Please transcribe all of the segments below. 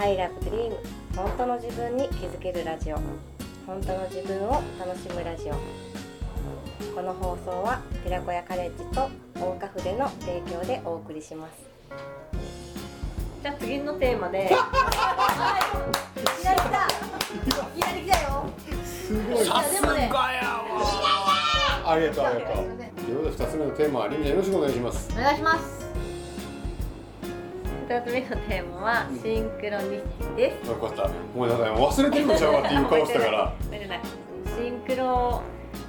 I love dream 本当の自分に気づけるラジオ。本当の自分を楽しむラジオ。この放送は寺子屋カレッジと大岡筆の提供でお送りします。じゃあ次のテーマで。いきなり来た。いきなり来たよ。すごい。さすがやありがとうありがとう。ということで二つ目のテーマはりみちゃんよろしくお願いします。お願いします2つ目のテーマはシンクロニシティです。よかった。ごめんなさい。忘れてるのちゃうわっていう顔したから。シンクロ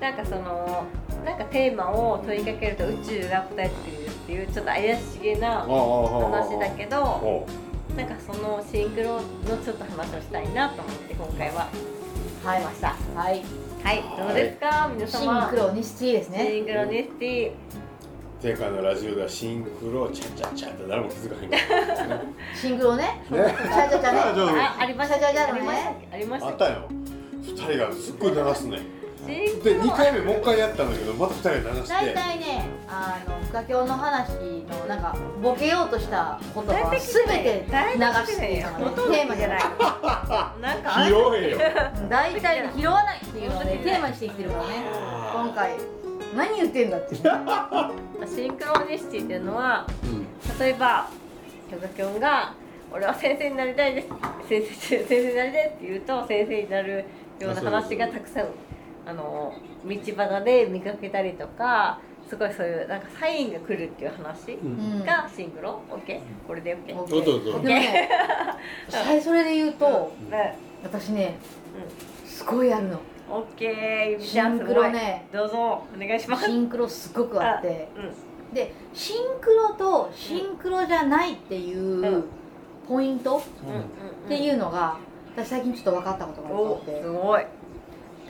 なんかそのなんかテーマを問いかけると宇宙が答えてくれるっていうちょっと怪しげな話だけどおなんかそのシンクロのちょっと話をしたいなと思って今回ははい。ました。はい。はい。どうですか？皆シ様ンクロニシティですね。シンクロニシティ前回のラジオではシンクロチャチャチャって誰も気づかへんかったねシンクロね。ね。チャチャチャね。ああありました。じゃじゃじゃありました。ねありました。あったよ。二人がすっごい流すねで二ロ回目もう一回やったんだけどまた二人が流し大て体ねあの深京の話のなんかボケようとした言葉は全て流してテーマじゃない。なんかあ拾えよ。うん大体ね拾わないっていうのをねテーマにしてきてるからね。今回何言ってんだって。い うシンクロニシティっていうのはうん例えばヨガキョンが「俺は先生になりたいです」先生先生になりたいって言うと先生になるような話がたくさんあの道端で見かけたりとかすごいそういうなんかサインが来るっていう話うんうん。がシンクロ ?OK? これで OK? オッどうぞどうぞ。でもね最それで言うとね私ねすごいあるの OK ゆみちゃんシンクロね。どうぞお願いします。シンクロすごくあって。うん。でシンクロとシンクロじゃないっていううん。ポイントっうんうんていうのが私最近ちょっと分かったことがおあって。すごい。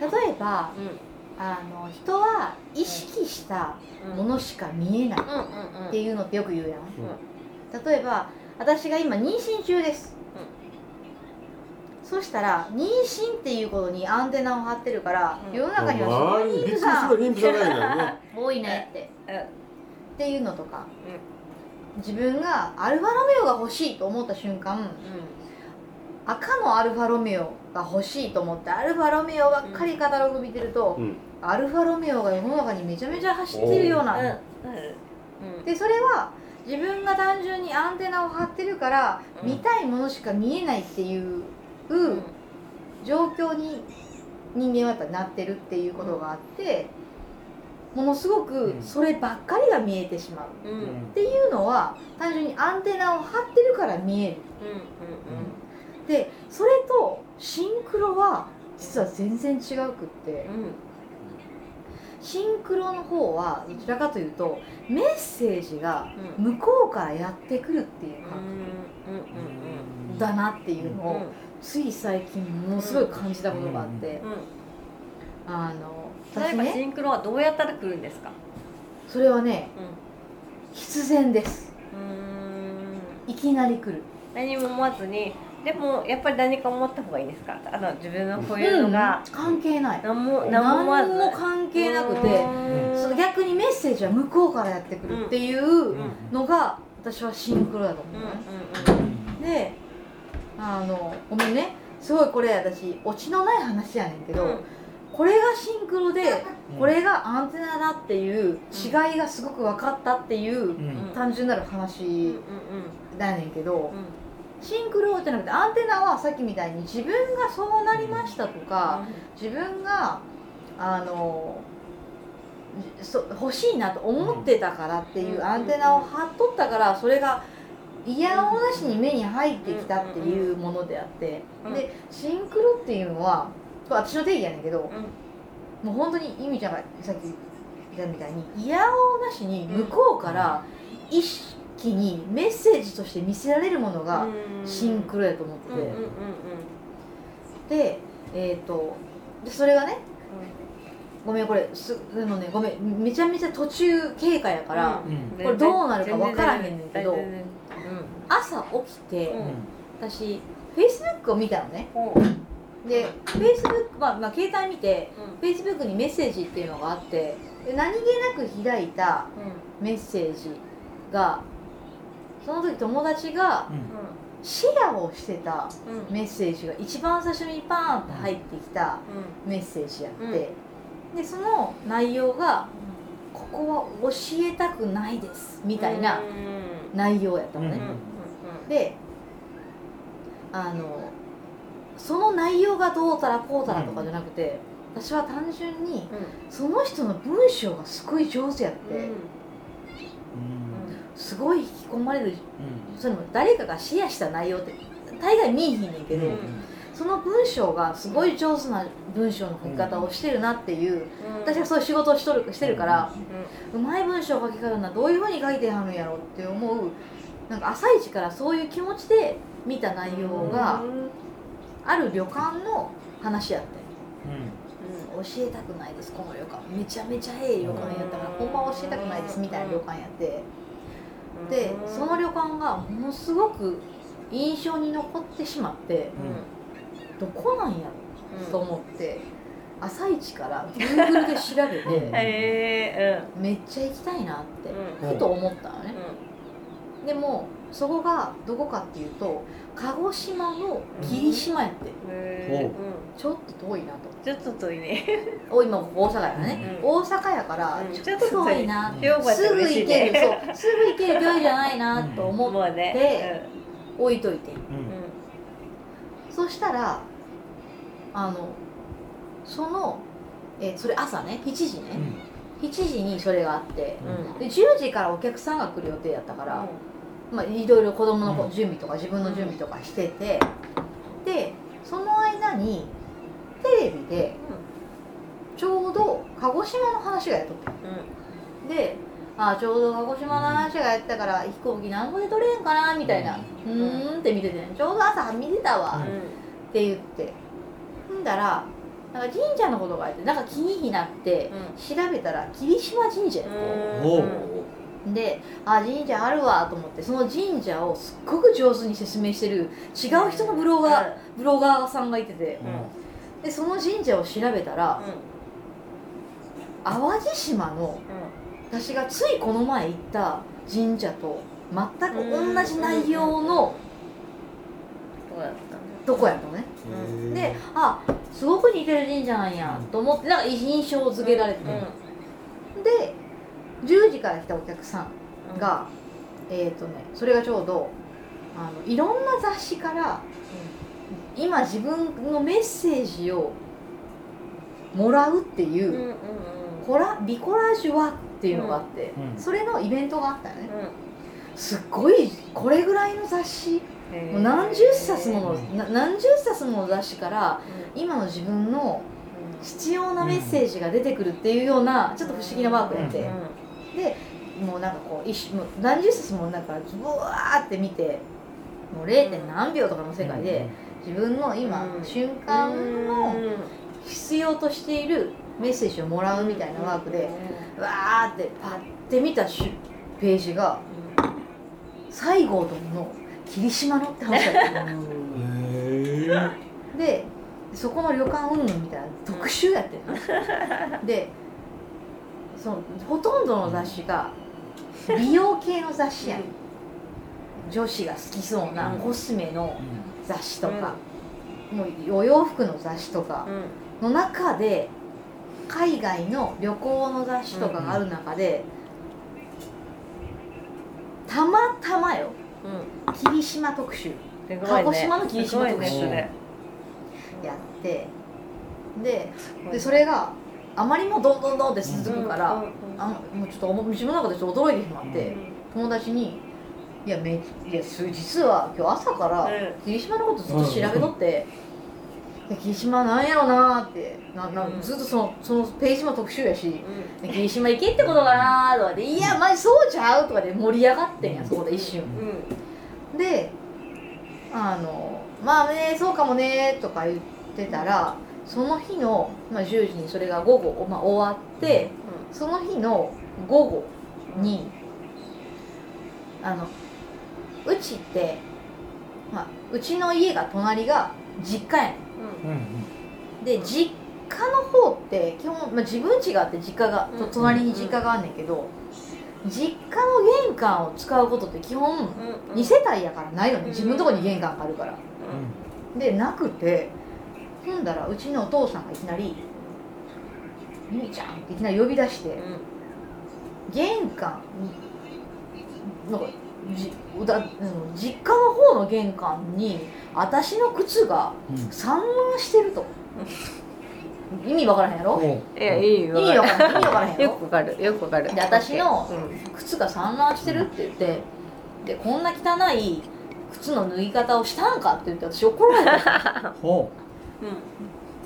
例えばうん。あの人は意識したものしか見えないうんうんうんっていうのってよく言うやん。例えば私が今妊娠中です、そしたら妊娠っていうことにアンテナを張ってるから、うん。世の中にはそうい妊婦さんる妊婦じゃないんだよね。多いねって。うん。っていうのとか、自分がアルファロメオが欲しいと思った瞬間赤のアルファロメオが欲しいと思ってアルファロメオばっかりカタログ見てると、うん。アルファロメオが世の中にめちゃめちゃ走ってるような、うん。うん。でそれは自分が単純にアンテナを張ってるから、うん。見たいものしか見えないっていううん状況に人間はやっぱなってるっていうことがあってものすごくそればっかりが見えてしまう。っていうのは単純にアンテナを張ってるから見える。でそれとシンクロは実は全然違うくって。うんシンクロの方はどちらかというとメッセージがうん。向こうからやってくるっていう感覚だなっていううんのをつい最近ものすごい感じたことがあってうん。あの例えばシンクロはどうやったら来るんですか？それはね必然です。うん。いきなり来る。何も思わずに。でもやっぱり何か思った方がいいですか？あの自分のこういうのが。うん関係ない。何も何も何も関係なくてうん。その逆にメッセージは向こうからやってくるっていうのが私はシンクロだと思うんううん。ねであのごめんね。すごいこれ私オチのない話やねんけど、うん。これがシンクロでこれがアンテナだっていう違いがすごく分かったっていううん。単純なる話だねんけどうん。シンクロじゃなくてアンテナはさっきみたいに自分がそうなりましたとか自分があのそ欲しいなと思ってたからっていうアンテナを張っとったからそれが嫌おなしに目に入ってきたっていうものであってうん。でシンクロっていうのはこれ私の定義やねんけどうん。もう本当にゆみちゃんがさっき言ったみたいに嫌おなしに向こうから意識気にメッセージとして見せられるものがシンクロやと思ってうんうんうんうん。て、でえっ、とでそれがねごめんこれすでもねごめんめちゃめちゃ途中経過やから、うん。これどうなるか分からへんねんけど全然朝起きて、うん。私フェイスブックを見たのね。うん。うんでフェイスブック、まあ、まあ携帯見てフェイスブックにメッセージっていうのがあってで何気なく開いたメッセージがその時友達がシェアをしてたうん。メッセージが一番最初にパーンって入ってきたメッセージやって、でその内容が「ここは教えたくないです」みたいな内容やったのね、であのその内容がどうたらこうたらとかじゃなくて、私は単純にその人の文章がすごい上手やって、すごい引き込まれるそれも誰かがシェアした内容って大概見えひんねんけど、うん。その文章がすごい上手な文章の書き方をしてるなっていう、私はそういう仕事をしとるしてるから、うまい文章を書き方などういうふうに書いてはるんやろって思うなんか朝一からそういう気持ちで見た内容がある旅館の話やって教えたくないですこの旅館。めちゃめちゃええ旅館やったからほんまは教えたくないですみたいな旅館やって。でその旅館がものすごく印象に残ってしまってどこなんやろと思って朝一から Google で調べてへえめっちゃ行きたいなってうん。ふと思ったのねでもそこがどこかっていうと鹿児島の霧島やって。へちょっと遠いなと。ちょっと遠いね。お今大阪やね、うん。大阪やからうん。ちょっと遠いな、うんすぐ行ける、ねそう。すぐ行ける距離じゃないなと思ってね置いといて。うん。そしたらあのそのえそれ朝ね。7時ね、7時にそれがあって。うん。で10時からお客さんが来る予定やったから、まあ、いろいろ子供のうん。準備とか自分の準備とかしてて、でその間にテレビでちょうど鹿児島の話がやっとってであちょうど鹿児島の話がやったから飛行機何個で取れんかなみたいなうーんって見てて、ね、ちょうど朝見てたわ、うん。って言って。んだらなんか神社のことがあってなんか気になって調べたら霧島神社やって、おうであ神社あるわと思ってその神社をすっごく上手に説明してる違う人のブロガー、ブロガーさんがいてて。でその神社を調べたら淡路島の私がついこの前行った神社と全く同じ内容のとこやったのね。であすごく似てる神社なんやと思ってなんか印象付けられて、で10時から来たお客さんが、えっ、とねそれがちょうどあのいろんな雑誌から今自分のメッセージをもらうっていう、うんうんうん。コラビコラージュワっていうのがあって、うん。それのイベントがあったよね、すっごいこれぐらいの雑誌。うんもう何十冊ものな何十冊もの雑誌から今の自分の必要なメッセージが出てくるっていうようなちょっと不思議なワークやって、でもうなんかこう一瞬もう何十冊もなんかブワーって見てもう 0. 点何秒とかの世界で自分の今、うん瞬間の必要としているメッセージをもらうみたいなワークでわーってパッて見たしページが西郷殿の霧島のって話だったの。へー。でそこの旅館うんぬんみたいな特集やってるの。でそのほとんどの雑誌が美容系の雑誌や。ん女子が好きそうなうん。コスメの雑誌とか、もうお洋服の雑誌とかの中で海外の旅行の雑誌とかがある中で、たまたまよ。霧島特集。鹿児島の霧島特集やって。ででそれがあまりにもどんどんどんって続くから、あもうちょっと自分の中でちょっと驚いてしまって、友達に「いやめいやす実は今日朝から霧島のことずっと調べとって、で霧島なんやろなーってななずっとそのそのページも特集やしで霧島行けってことかなーとかで「いやマジそうちゃう?」とかで盛り上がってんやそこで一瞬。であの「まあねそうかもね」とか言ってたらその日の、まあ、10時にそれが午後、まあ、終わってその日の午後にあのうちって、まあ、うちの家が隣が実家やねん。で実家の方って基本、まあ、自分家があって実家がと隣に実家があんねんけど実家の玄関を使うことって基本2世帯やからないのね。自分のとこに玄関があるから。でなくてほんだらうちのお父さんがいきなり「ゆみちゃん」っていきなり呼び出して玄関になんかじだうん実家の方の玄関に私の靴が散乱してると。意味わからへんやろ？いやいいよ。意味わからへん意味わからへんやよろくわかるよくわかる。で私のうん靴が散乱してるって言ってでこんな汚い靴の脱ぎ方をしたんかって言って私怒られた。ほ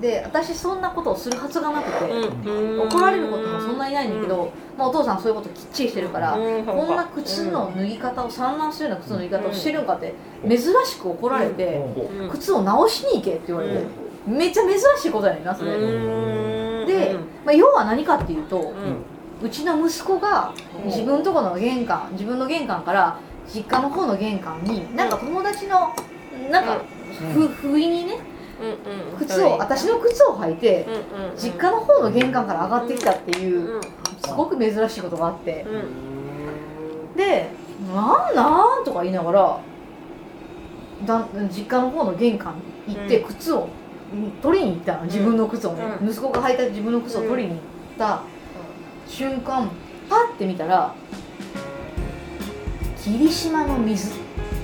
で私そんなことをするはずがなくて、うん怒られることもそんなにないんだけど、まあ、お父さんそういうこときっちりしてるから、うん。こんな靴の脱ぎ方を散乱するような靴の脱ぎ方をしてるんかって珍しく怒られて、うん。靴を直しに行けって言われて、めっちゃ珍しいことやねんなそれ、うん。で、うん。まあ、要は何かっていうと、うちの息子が自分とこの玄関自分の玄関から実家の方の玄関になんか友達のなんかふ不意にね靴を私の靴を履いて実家の方の玄関から上がってきたっていううんすごく珍しいことがあって。うん。で「なんなん?」とか言いながらだ実家の方の玄関に行ってうん。靴をうん取りに行ったの。自分の靴をね。うん。息子が履いた自分の靴を取りに行った瞬間パッて見たら霧島の水。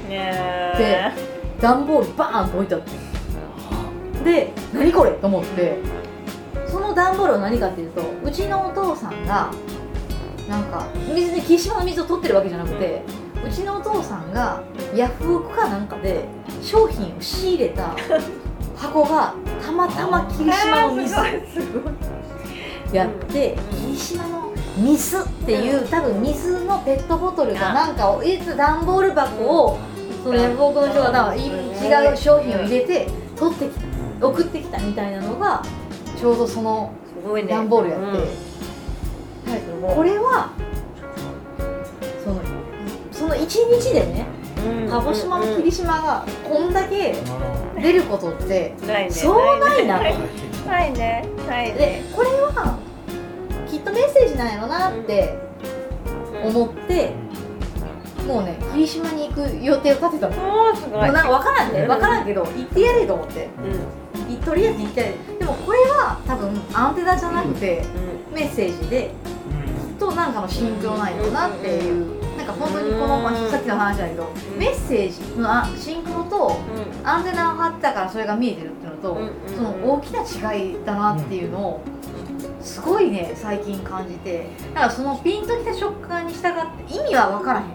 ね段ボールバーンと置いてあってで何これと思ってその段ボールは何かっていうとうちのお父さんがなんか水に霧島の水を取ってるわけじゃなくてうちのお父さんがヤフオクかなんかで商品を仕入れた箱がたまたま霧島の水やって霧島の水っていう多分水のペットボトルかなんかを入れた段ボール箱をそのヤフオクの人が違う商品を入れて取ってきた送ってきたみたいなのがちょうどその段ボールやって、うん。これはそのその1日でねうん。鹿児島の霧島がこんだけう出ることってないね。そうないなと。ないね。ないでね。これはきっとメッセージなんやろなって思ってもうね霧島に行く予定を立てたの。もおーすごい。うなんか分からんね。分からんけど行ってやれと思って。うん。いとりあえず行ってやれでもこれは多分アンテナじゃなくてメッセージでとなんかのシンクロなんやろなっていう。なんか本当にこの、まあさっきの話だけどメッセージのあシンクロとアンテナを張ってたからそれが見えてるっていうのと、その大きな違いだなっていうのをすごいね最近感じて。だからそのピンときた食感に従って意味は分からへん。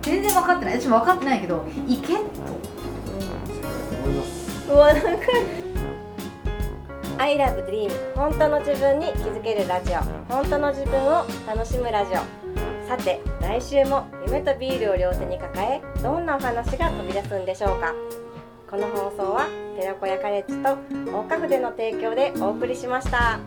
全然分かってない。私も分かってないけどいけんと。思います。うわなんか I love dream 本当の自分に気づけるラジオ本当の自分を楽しむラジオさて来週も夢とビールを両手に抱えどんなお話が飛び出すんでしょうかこの放送は寺子屋カレッジと大花筆の提供でお送りしました。